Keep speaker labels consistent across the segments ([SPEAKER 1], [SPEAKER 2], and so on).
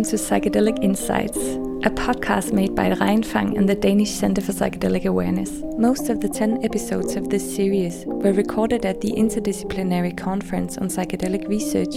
[SPEAKER 1] Welcome to Psychedelic Insights, a podcast made by Reinfang and the Danish Center for Psychedelic Awareness. Most of the 10 episodes of this series were recorded at the Interdisciplinary Conference on Psychedelic Research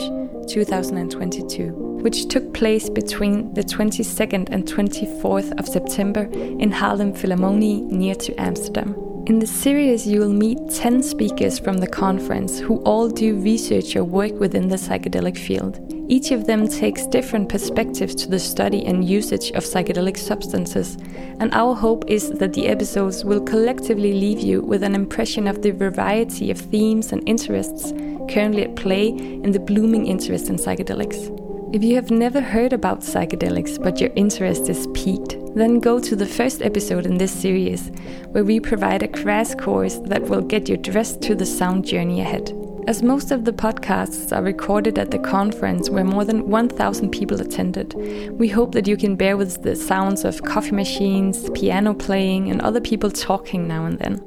[SPEAKER 1] 2022, which took place between the 22nd and 24th of September in Haarlem Philharmonie near to Amsterdam. In the series, you will meet 10 speakers from the conference who all do research or work within the psychedelic field. Each of them takes different perspectives to the study and usage of psychedelic substances, and our hope is that the episodes will collectively leave you with an impression of the variety of themes and interests currently at play in the blooming interest in psychedelics. If you have never heard about psychedelics but your interest is piqued, then go to the first episode in this series, where we provide a crash course that will get you dressed to the sound journey ahead. As most of the podcasts are recorded at the conference where more than 1,000 people attended, we hope that you can bear with the sounds of coffee machines, piano playing, and other people talking now and then.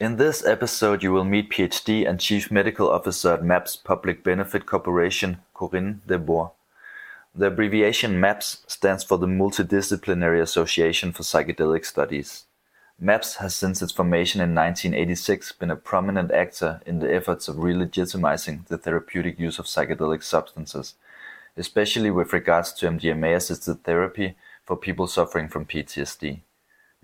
[SPEAKER 2] In this episode, you will meet PhD and Chief Medical Officer at MAPS Public Benefit Corporation, Corinne De Boer. The abbreviation MAPS stands for the Multidisciplinary Association for Psychedelic Studies. MAPS has since its formation in 1986 been a prominent actor in the efforts of re-legitimizing the therapeutic use of psychedelic substances, especially with regards to MDMA-assisted therapy for people suffering from PTSD.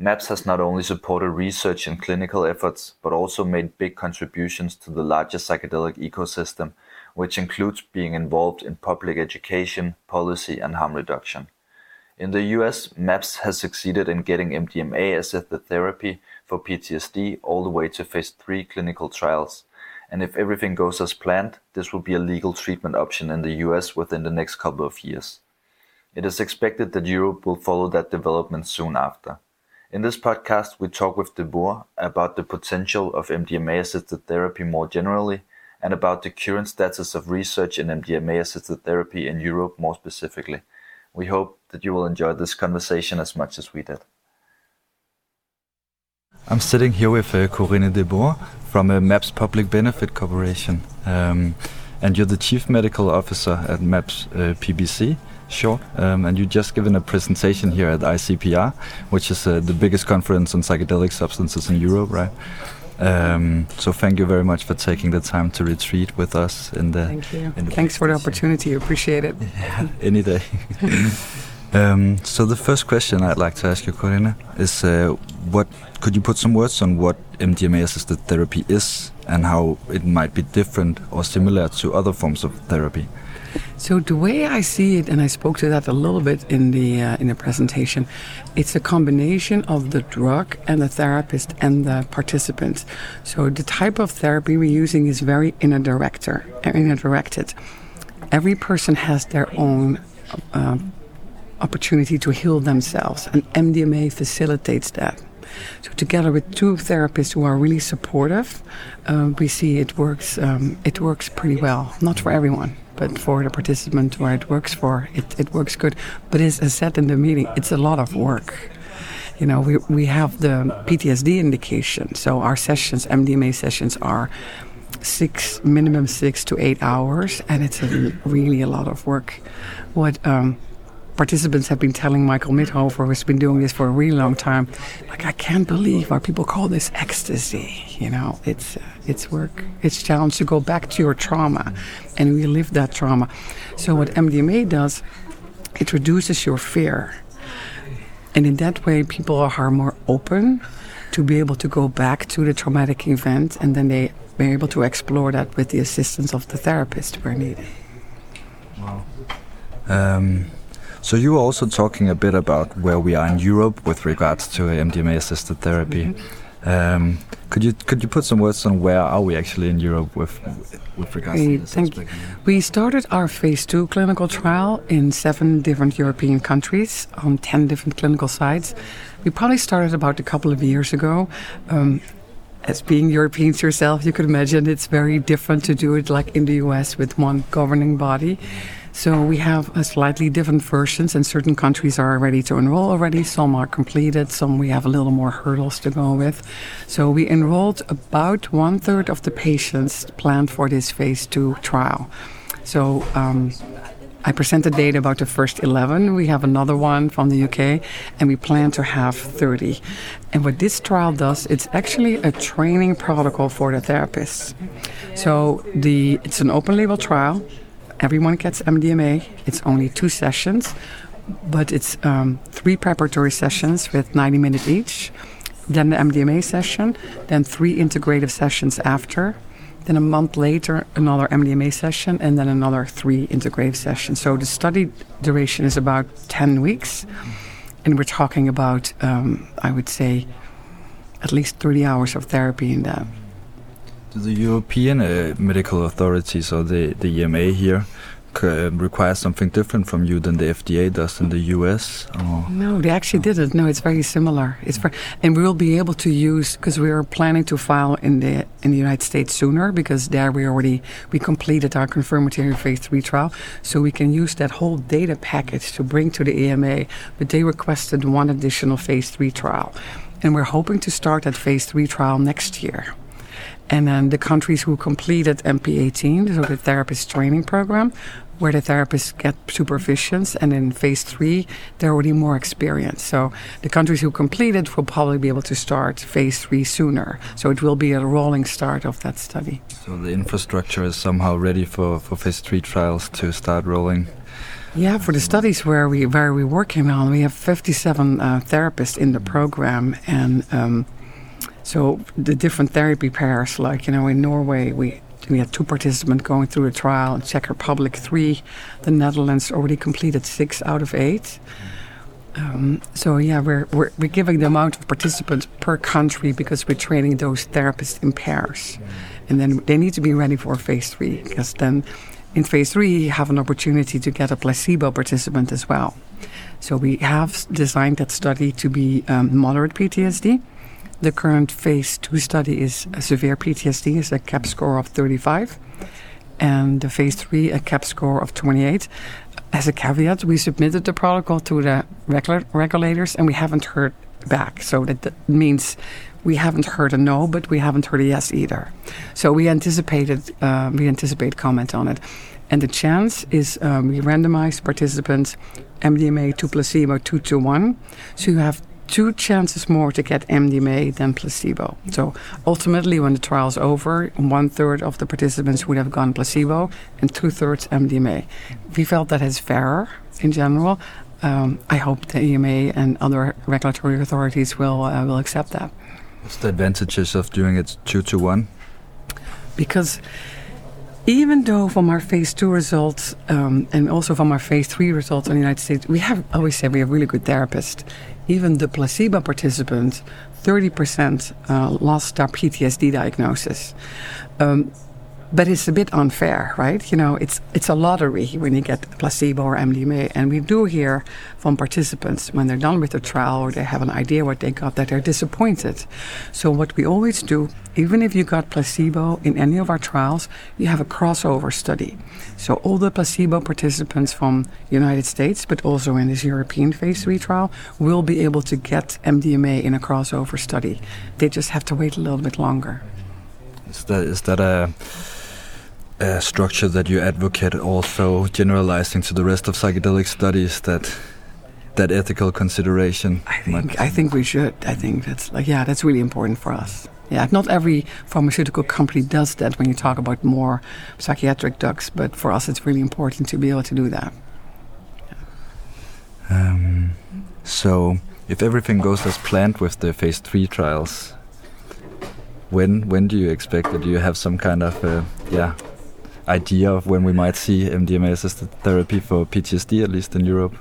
[SPEAKER 2] MAPS has not only supported research and clinical efforts, but also made big contributions to the larger psychedelic ecosystem, which includes being involved in public education, policy, and harm reduction. In the US, MAPS has succeeded in getting MDMA as assisted therapy for PTSD all the way to phase 3 clinical trials. And if everything goes as planned, this will be a legal treatment option in the US within the next couple of years. It is expected that Europe will follow that development soon after. In this podcast, we talk with De Boer about the potential of MDMA-assisted therapy more generally, and about the current status of research in MDMA-assisted therapy in Europe more specifically. We hope that you will enjoy this conversation as much as we did. I'm sitting here with uh, Corinne De Boer from uh, MAPS Public Benefit Corporation, um, and you're the Chief Medical Officer at MAPS uh, PBC. Sure. Um, and you just given a presentation here at ICPR, which is uh, the biggest conference on psychedelic substances in Europe, right? Um, so thank you very much for taking the time to retreat with us in the.
[SPEAKER 3] Thank you. The Thanks for the opportunity. Appreciate it.
[SPEAKER 2] Yeah, any day. um, so the first question I'd like to ask you, Corinne, is uh, what could you put some words on what MDMA-assisted therapy is and how it might be different or similar to other forms of therapy?
[SPEAKER 3] So the way I see it, and I spoke to that a little bit in the uh, in the presentation, it's a combination of the drug and the therapist and the participant. So the type of therapy we're using is very inner director, inner directed. Every person has their own. Uh, opportunity to heal themselves, and MDMA facilitates that. So together with two therapists who are really supportive, uh, we see it works. Um, it works pretty well. Not for everyone, but for the participant where it works for, it, it works good. But as I said in the meeting, it's a lot of work. You know, we, we have the PTSD indication, so our sessions, MDMA sessions, are six, minimum six to eight hours, and it's a, really a lot of work. What um, participants have been telling Michael Mithoefer, who's been doing this for a really long time, like I can't believe why people call this ecstasy. You know, it's uh, it's work, it's challenge to go back to your trauma and relive that trauma. So what MDMA does, it reduces your fear, and in that way, people are more open to be able to go back to the traumatic event, and then they are able to explore that with the assistance of the therapist where needed.
[SPEAKER 2] Wow. Um so you were also talking a bit about where we are in Europe with regards to MDMA-assisted therapy. Mm -hmm. um, could you could you put some words on where are we actually in Europe with with regards we to this thank aspect?
[SPEAKER 3] We started our phase two clinical trial in seven different European countries on ten different clinical sites. We probably started about a couple of years ago. Um, as being Europeans yourself, you could imagine it's very different to do it like in the US with one governing body. So we have a slightly different versions, and certain countries are ready to enroll already. Some are completed. Some we have a little more hurdles to go with. So we enrolled about one third of the patients planned for this phase two trial. So um, I presented data about the first 11. We have another one from the UK, and we plan to have 30. And what this trial does, it's actually a training protocol for the therapists. So the it's an open label trial. Everyone gets MDMA. It's only two sessions, but it's um, three preparatory sessions with 90 minutes each. Then the MDMA session, then three integrative sessions after then a month later, another MDMA session, and then another three integrative sessions. So the study duration is about 10 weeks. And we're talking about, um, I would say, at least 30 hours of therapy in that.
[SPEAKER 2] The European uh, medical authorities or the, the EMA here uh, require something different from you than the FDA does in the US?
[SPEAKER 3] Or? No, they actually didn't. No, it's very similar. It's and we will be able to use because we are planning to file in the in the United States sooner because there we already we completed our confirmatory phase three trial, so we can use that whole data package to bring to the EMA. But they requested one additional phase three trial, and we're hoping to start that phase three trial next year. And then the countries who completed MP18, so the therapist training program, where the therapists get supervisions, and in phase three, they're already more experienced. So the countries who completed will probably be able to start phase three sooner. So it will be a rolling start of that study.
[SPEAKER 2] So the infrastructure is somehow ready for, for phase three trials to start rolling.
[SPEAKER 3] Yeah, for the studies where we where we're working on, we have 57 uh, therapists in the program, and um, so the different therapy pairs, like you know, in Norway, we we had two participants going through the trial. in Czech Republic three, the Netherlands already completed six out of eight. Um, so yeah, we're, we're we're giving the amount of participants per country because we're training those therapists in pairs, and then they need to be ready for phase three because then in phase three you have an opportunity to get a placebo participant as well. So we have designed that study to be um, moderate PTSD the current phase two study is a severe PTSD, is a CAP score of 35, and the phase three a CAP score of 28. As a caveat, we submitted the protocol to the regula- regulators, and we haven't heard back. So that, that means we haven't heard a no, but we haven't heard a yes either. So we anticipated uh, we anticipate comment on it, and the chance is um, we randomize participants MDMA to placebo two to one, so you have two chances more to get MDMA than placebo. So ultimately, when the trial is over, one third of the participants would have gone placebo and two thirds MDMA. We felt that is fairer in general. Um, I hope the EMA and other regulatory authorities will uh, will accept that.
[SPEAKER 2] What's the advantages of doing it two to one?
[SPEAKER 3] Because even though from our phase two results um, and also from our phase three results in the United States, we have always said we have really good therapists even the placebo participants, 30% uh, lost their PTSD diagnosis. Um, but it's a bit unfair, right? You know, it's it's a lottery when you get placebo or MDMA, and we do hear from participants when they're done with the trial or they have an idea what they got that they're disappointed. So what we always do, even if you got placebo in any of our trials, you have a crossover study. So all the placebo participants from United States, but also in this European phase three trial, will be able to get MDMA in a crossover study. They just have to wait a little bit longer.
[SPEAKER 2] Is that is that a uh, structure that you advocate also generalizing to the rest of psychedelic studies that that ethical consideration
[SPEAKER 3] I think I think we should. I think that's like yeah that's really important for us. Yeah not every pharmaceutical company does that when you talk about more psychiatric drugs but for us it's really important to be able to do that.
[SPEAKER 2] Yeah. um, so if everything goes as planned with the phase 3 trials when when do you expect that you have some kind of uh, yeah idea of when we might see MDMA assisted therapy for PTSD, at least in Europe?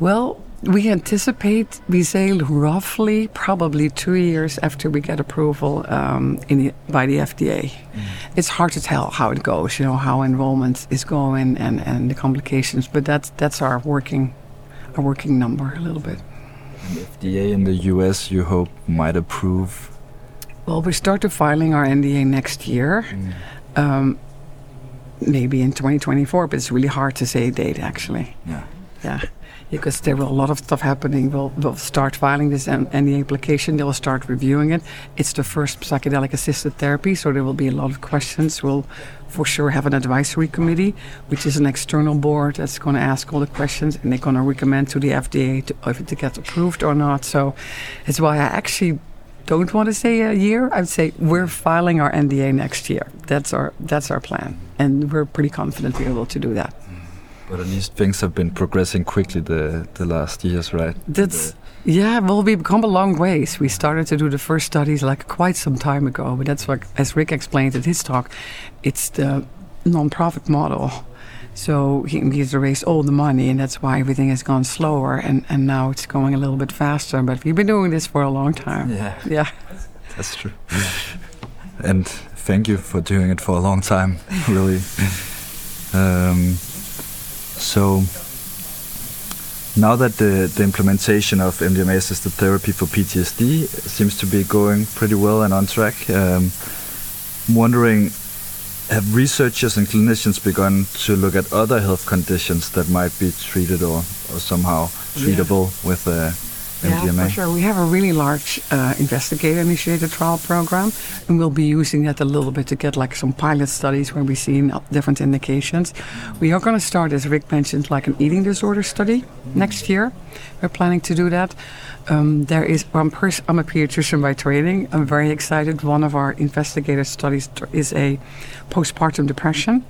[SPEAKER 3] Well, we anticipate, we say roughly probably two years after we get approval um, the, by the FDA. Mm. It's hard to tell how it goes, you know, how enrollment is going and, and the complications, but that's, that's our working, our working number a little bit.
[SPEAKER 2] And FDA in the US, you hope, might approve?
[SPEAKER 3] Well, we started filing our NDA next year. Mm. Um, maybe in 2024, but it's really hard to say a date actually.
[SPEAKER 2] Yeah.
[SPEAKER 3] Yeah. Because there will a lot of stuff happening. We'll, we'll start filing this NDA application. They'll start reviewing it. It's the first psychedelic assisted therapy, so there will be a lot of questions. We'll for sure have an advisory committee, which is an external board that's going to ask all the questions and they're going to recommend to the FDA to, if it gets approved or not. So that's why I actually don't want to say a year. I'd say we're filing our NDA next year. That's our that's our plan, and we're pretty confident we're able to do that. Mm.
[SPEAKER 2] But at least things have been progressing quickly the the last years, right?
[SPEAKER 3] That's yeah. Well, we've come a long ways. We started to do the first studies like quite some time ago, but that's what, as Rick explained in his talk, it's the nonprofit model. So he, he's raised all the money, and that's why everything has gone slower, and, and now it's going a little bit faster. But we've been doing this for a long time.
[SPEAKER 2] Yeah,
[SPEAKER 3] yeah,
[SPEAKER 2] that's true. and thank you for doing it for a long time, really. Um, so now that the, the implementation of MDMA assisted therapy for PTSD seems to be going pretty well and on track, um, I'm wondering have researchers and clinicians begun to look at other health conditions that might be treated or, or somehow treatable yeah. with uh, MDMA?
[SPEAKER 3] Yeah, for sure. We have a really large uh, investigator-initiated trial program, and we'll be using that a little bit to get like some pilot studies where we see different indications. We are going to start, as Rick mentioned, like an eating disorder study next year. We're planning to do that. Um, there is one person. I'm a pediatrician by training. I'm very excited. One of our investigator studies is a postpartum depression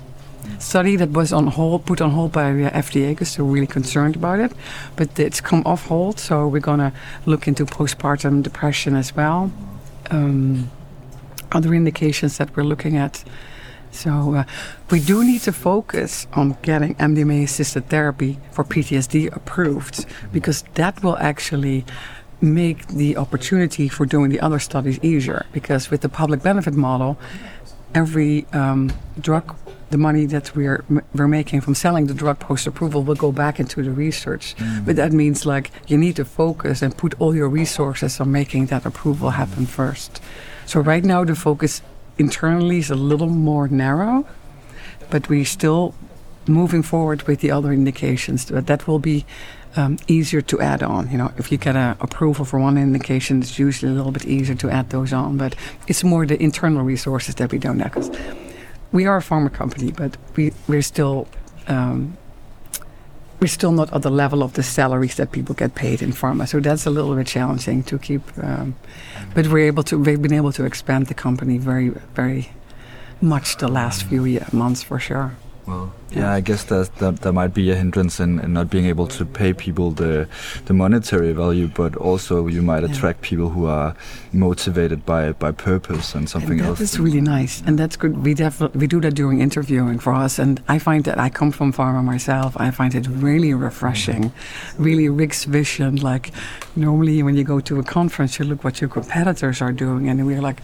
[SPEAKER 3] study that was on hold, put on hold by the FDA because they're really concerned about it. But it's come off hold, so we're to look into postpartum depression as well. Um, other indications that we're looking at. So uh, we do need to focus on getting MDMA assisted therapy for PTSD approved because that will actually make the opportunity for doing the other studies easier. Because with the public benefit model, every um, drug the money that we're we're making from selling the drug post approval will go back into the research. Mm. But that means like you need to focus and put all your resources on making that approval happen first. So right now the focus internally is a little more narrow, but we're still moving forward with the other indications. But that will be um, easier to add on. You know, if you get an approval for one indication, it's usually a little bit easier to add those on. But it's more the internal resources that we don't have we are a pharma company, but we we're still um, we're still not at the level of the salaries that people get paid in pharma. So that's a little bit challenging to keep. Um, but we're able to we've been able to expand the company very very much the last few year, months for sure.
[SPEAKER 2] Well, yeah, I guess that, that that might be a hindrance in, in not being able to pay people the the monetary value, but also you might attract yeah. people who are motivated by by purpose and something
[SPEAKER 3] and
[SPEAKER 2] else.
[SPEAKER 3] That's really nice, and that's good. We definitely we do that during interviewing for us, and I find that I come from pharma myself. I find it really refreshing, mm-hmm. really Rick's vision. Like normally when you go to a conference, you look what your competitors are doing, and we're like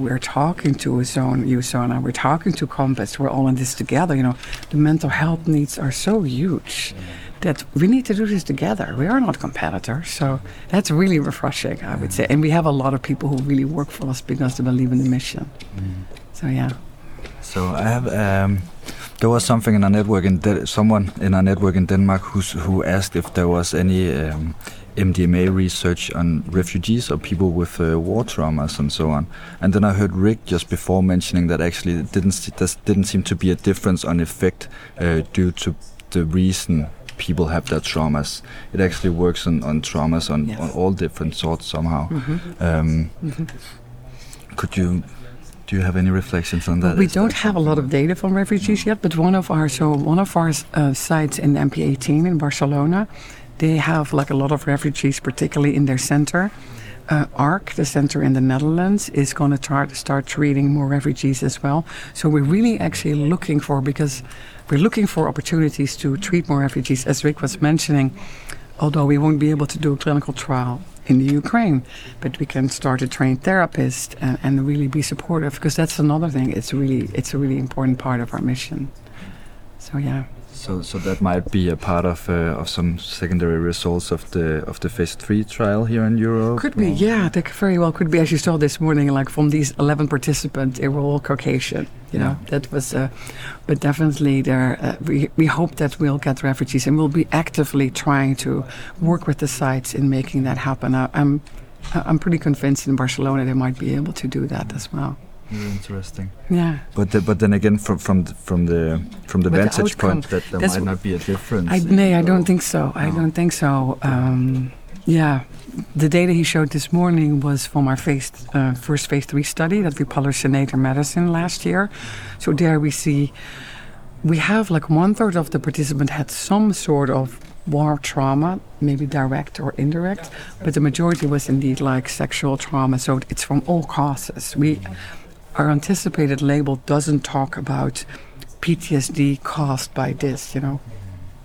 [SPEAKER 3] we're talking to Ozone, Usona, we're talking to Compass, we're all in this together. You know, the mental health needs are so huge that we need to do this together. We are not competitors. So that's really refreshing, I would say. And we have a lot of people who really work for us because they believe in the mission. Mm. So, yeah.
[SPEAKER 2] So I have. Um, there was something in our network, and De- someone in our network in Denmark who asked if there was any um, MDMA research on refugees or people with uh, war traumas and so on. And then I heard Rick just before mentioning that actually it didn't there didn't seem to be a difference on effect uh, due to the reason people have their traumas. It actually works on, on traumas on, yes. on all different sorts somehow. Mm-hmm. Um, mm-hmm. Could you do you have any reflections on that?
[SPEAKER 3] we don't have a lot of data from refugees yet, but one of our so one of our uh, sites in MP18 in Barcelona they have like a lot of refugees, particularly in their center. Uh, ARC, the center in the Netherlands, is going to try to start treating more refugees as well. So we're really actually looking for because we're looking for opportunities to treat more refugees, as Rick was mentioning. Although we won't be able to do a clinical trial in the Ukraine, but we can start to train therapists and, and really be supportive because that's another thing. It's really it's a really important part of our mission. So yeah.
[SPEAKER 2] So, so that might be a part of uh, of some secondary results of the of the phase three trial here in Europe.
[SPEAKER 3] Could be, yeah. That very well could be. As you saw this morning, like from these eleven participants, they were all Caucasian. You
[SPEAKER 2] Yeah.
[SPEAKER 3] know, that was. Uh, but definitely, there. Uh, we we hope that we'll get refugees, and we'll be actively trying to work with the sites in making that happen. I, I'm I'm pretty convinced in Barcelona they might be able to do that as well.
[SPEAKER 2] Very interesting.
[SPEAKER 3] Yeah.
[SPEAKER 2] But the, but then again, from from the, from the from the
[SPEAKER 3] But
[SPEAKER 2] vantage
[SPEAKER 3] outcome,
[SPEAKER 2] point, that there
[SPEAKER 3] that's
[SPEAKER 2] might not be a difference.
[SPEAKER 3] I,
[SPEAKER 2] even
[SPEAKER 3] nay, I don't think so. I don't think so. Um, yeah, the data he showed this morning was from our phase, uh, first phase three study that we published in Nature Medicine last year. So there we see we have like one third of the participants had some sort of war trauma, maybe direct or indirect, but the majority was indeed like sexual trauma. So it's from all causes. We our anticipated label doesn't talk about PTSD caused by this, you know.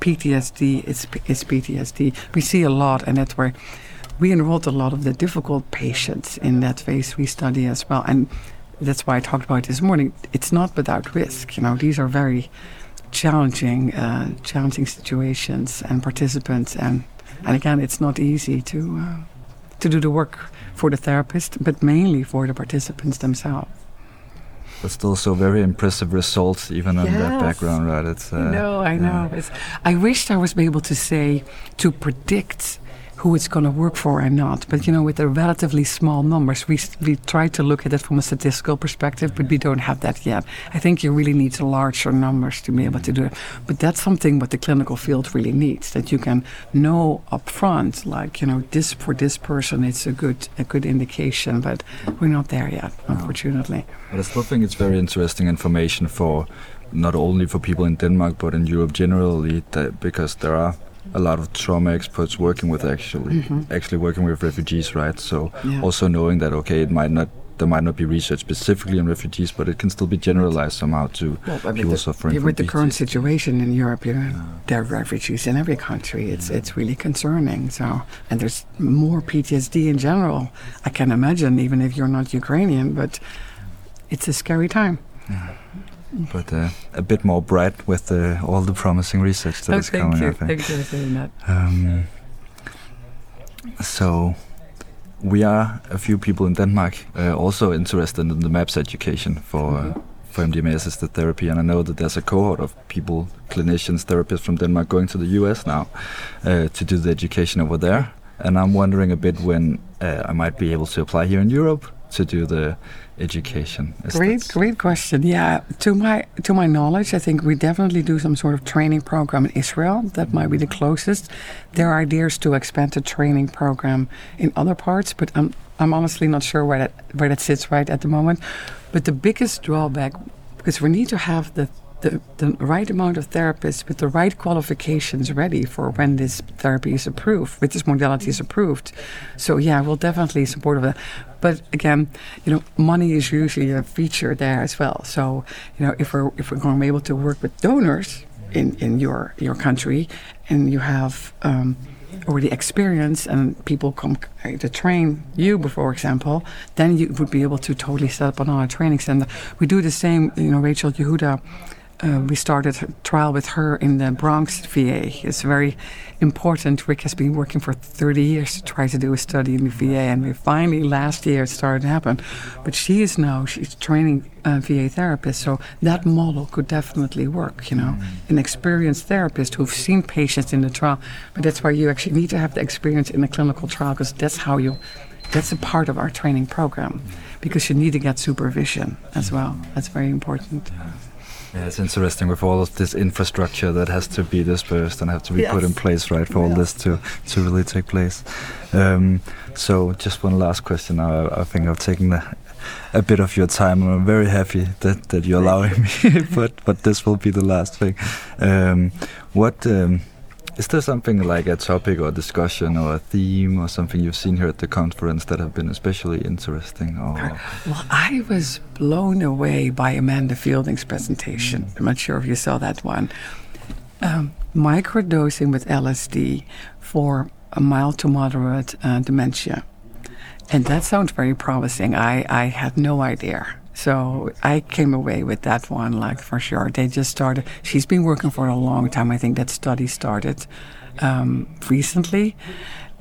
[SPEAKER 3] PTSD is, is PTSD. We see a lot, and that's where we enrolled a lot of the difficult patients in that phase three study as well. And that's why I talked about this morning. It's not without risk. You know, these are very challenging, uh, challenging situations and participants. And and again, it's not easy to uh, to do the work for the therapist, but mainly for the participants themselves.
[SPEAKER 2] But still, so very impressive results, even on that background, right? It's uh,
[SPEAKER 3] no, I know. It's, I wished I was able to say to predict who it's going to work for and not. But you know, with the relatively small numbers, we we try to look at it from a statistical perspective, but we don't have that yet. I think you really need larger numbers to be able to do it. But that's something what the clinical field really needs that you can know up front, like you know, this for this person, it's a good a good indication. But we're not there yet, unfortunately.
[SPEAKER 2] But I still think it's very interesting information for not only for people in Denmark but in Europe generally, because there are a lot of trauma experts working with actually actually working with refugees, right? So
[SPEAKER 3] Mm-hmm. Yeah.
[SPEAKER 2] also knowing that okay, it might not there might not be research specifically on refugees, but it can still be generalized somehow to
[SPEAKER 3] Well,
[SPEAKER 2] people
[SPEAKER 3] the-
[SPEAKER 2] suffering
[SPEAKER 3] yeah, with the current situation in Europe, know, there are refugees in every country. It's it's really concerning. So, and there's more PTSD in general. I can imagine, even if you're not Ukrainian, but it's a scary time.
[SPEAKER 2] But uh, a bit more bright with uh, all the promising research that
[SPEAKER 3] oh,
[SPEAKER 2] is coming.
[SPEAKER 3] you,
[SPEAKER 2] I think.
[SPEAKER 3] thank you for that.
[SPEAKER 2] Um, so we are a few people in Denmark uh, also interested in the MAPS education for uh, for MDMA assisted therapy, and I know that there's a cohort of people, clinicians, therapists from Denmark going to the US now uh, to do the education over there. And I'm wondering a bit when uh, I might be able to apply here in Europe to do the education. Is
[SPEAKER 3] Great, great question. Yeah, to my to my knowledge, I think we definitely do some sort of training program in Israel. That might be the mm-hmm. closest. There are ideas to expand the training program in other parts, but I'm I'm honestly not sure where that where that sits right at the moment. But the biggest drawback, because we need to have the the, the right amount of therapists with the right qualifications ready for when this therapy is approved, with this modality is approved. So yeah, we'll definitely support that. But again, you know, money is usually a feature there as well. So you know, if we're if we're going to be able to work with donors in in your your country, and you have um, already experience and people come uh, to train you, for example, then you would be able to totally set up another training center. We do the same, you know, Rachel Yehuda. Uh, we started a trial with her in the Bronx VA. It's very important. Rick has been working for 30 years to try to do a study in the VA, and we finally last year it started to happen. But she is now she's training uh, VA therapists, so that model could definitely work. You know, an experienced therapist who've seen patients in the trial, but that's why you actually need to have the experience in a clinical trial because that's how you. That's a part of our training program because you need to get supervision as well. That's very important.
[SPEAKER 2] Yeah, it's interesting with all of this infrastructure that has to be dispersed and have to be put in place, right, for all this to to really take place. Um, so, just one last question. Now, I, I think I've taken a, a bit of your time, and I'm very happy that, that you're allowing me. but but this will be the last thing. Um, what um, is there something like a topic or discussion or a theme or something you've seen here at the conference that have been especially interesting? Or
[SPEAKER 3] Well, I was blown away by Amanda Fielding's presentation. I'm not sure if you saw that one. Um, microdosing with LSD for a mild to moderate uh, dementia. And that sounds very promising. I, I had no idea. So I came away with that one, like for sure. They just started. She's been working for a long time. I think that study started um, recently,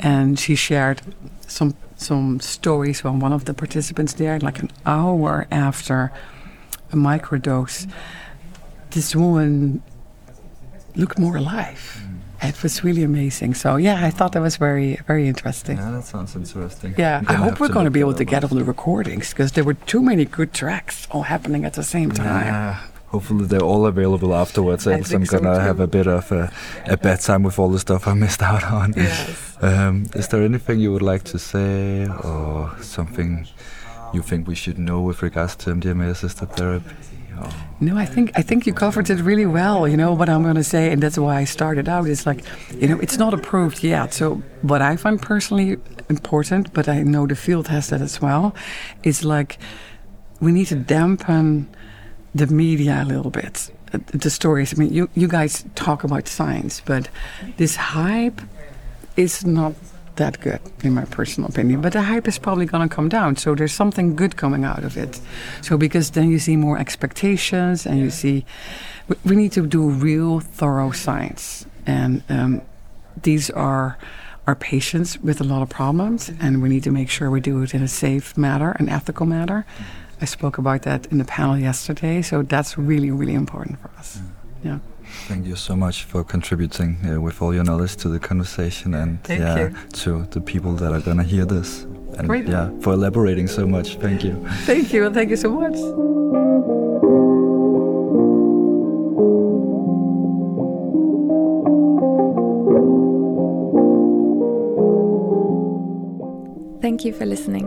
[SPEAKER 3] and she shared some some stories from one of the participants there, like an hour after a microdose. This woman looked more alive. It was really amazing. So yeah, I thought that was very, very interesting.
[SPEAKER 2] Yeah, that sounds interesting.
[SPEAKER 3] Yeah, I hope we're going to be able to get all the recordings because there were too many good tracks all happening at the same time.
[SPEAKER 2] Yeah. Hopefully they're all available afterwards, else I'm gonna have a bit of a, a bad time with all the stuff I missed out on.
[SPEAKER 3] Yes.
[SPEAKER 2] Um, is there anything you would like to say, or something you think we should know with regards to MDMA-assisted therapy?
[SPEAKER 3] No, I think I think you covered it really well. You know what I'm going to say, and that's why I started out. Is like, you know, it's not approved yet. So what I find personally important, but I know the field has that as well, is like we need to dampen the media a little bit. Uh, The stories. I mean, you you guys talk about science, but this hype is not that good, in my personal opinion. But the hype is probably going to come down. So there's something good coming out of it. So because then you see more expectations and you see, we, need to do real, thorough science. And um, these are our patients with a lot of problems, and we need to make sure we do it in a safe manner, an ethical manner. I spoke about that in the panel yesterday, so that's really, really important for us. Yeah.
[SPEAKER 2] Thank you so much for contributing uh, with all your knowledge to the conversation and
[SPEAKER 3] Thank
[SPEAKER 2] yeah,
[SPEAKER 3] you.
[SPEAKER 2] to the people that are gonna hear this. And
[SPEAKER 3] Great.
[SPEAKER 2] yeah, for elaborating so much. Thank you.
[SPEAKER 3] Thank you, and thank you so much.
[SPEAKER 1] Thank you for listening.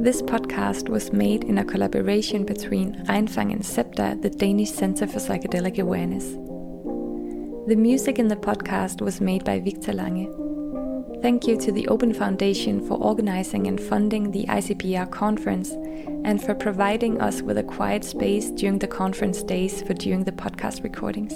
[SPEAKER 1] This podcast was made in a collaboration between Reinfang and SEPTA, the Danish Center for Psychedelic Awareness. The music in the podcast was made by Victor Lange. Thank you to the Open Foundation for organizing and funding the ICPR conference and for providing us with a quiet space during the conference days for doing the podcast recordings.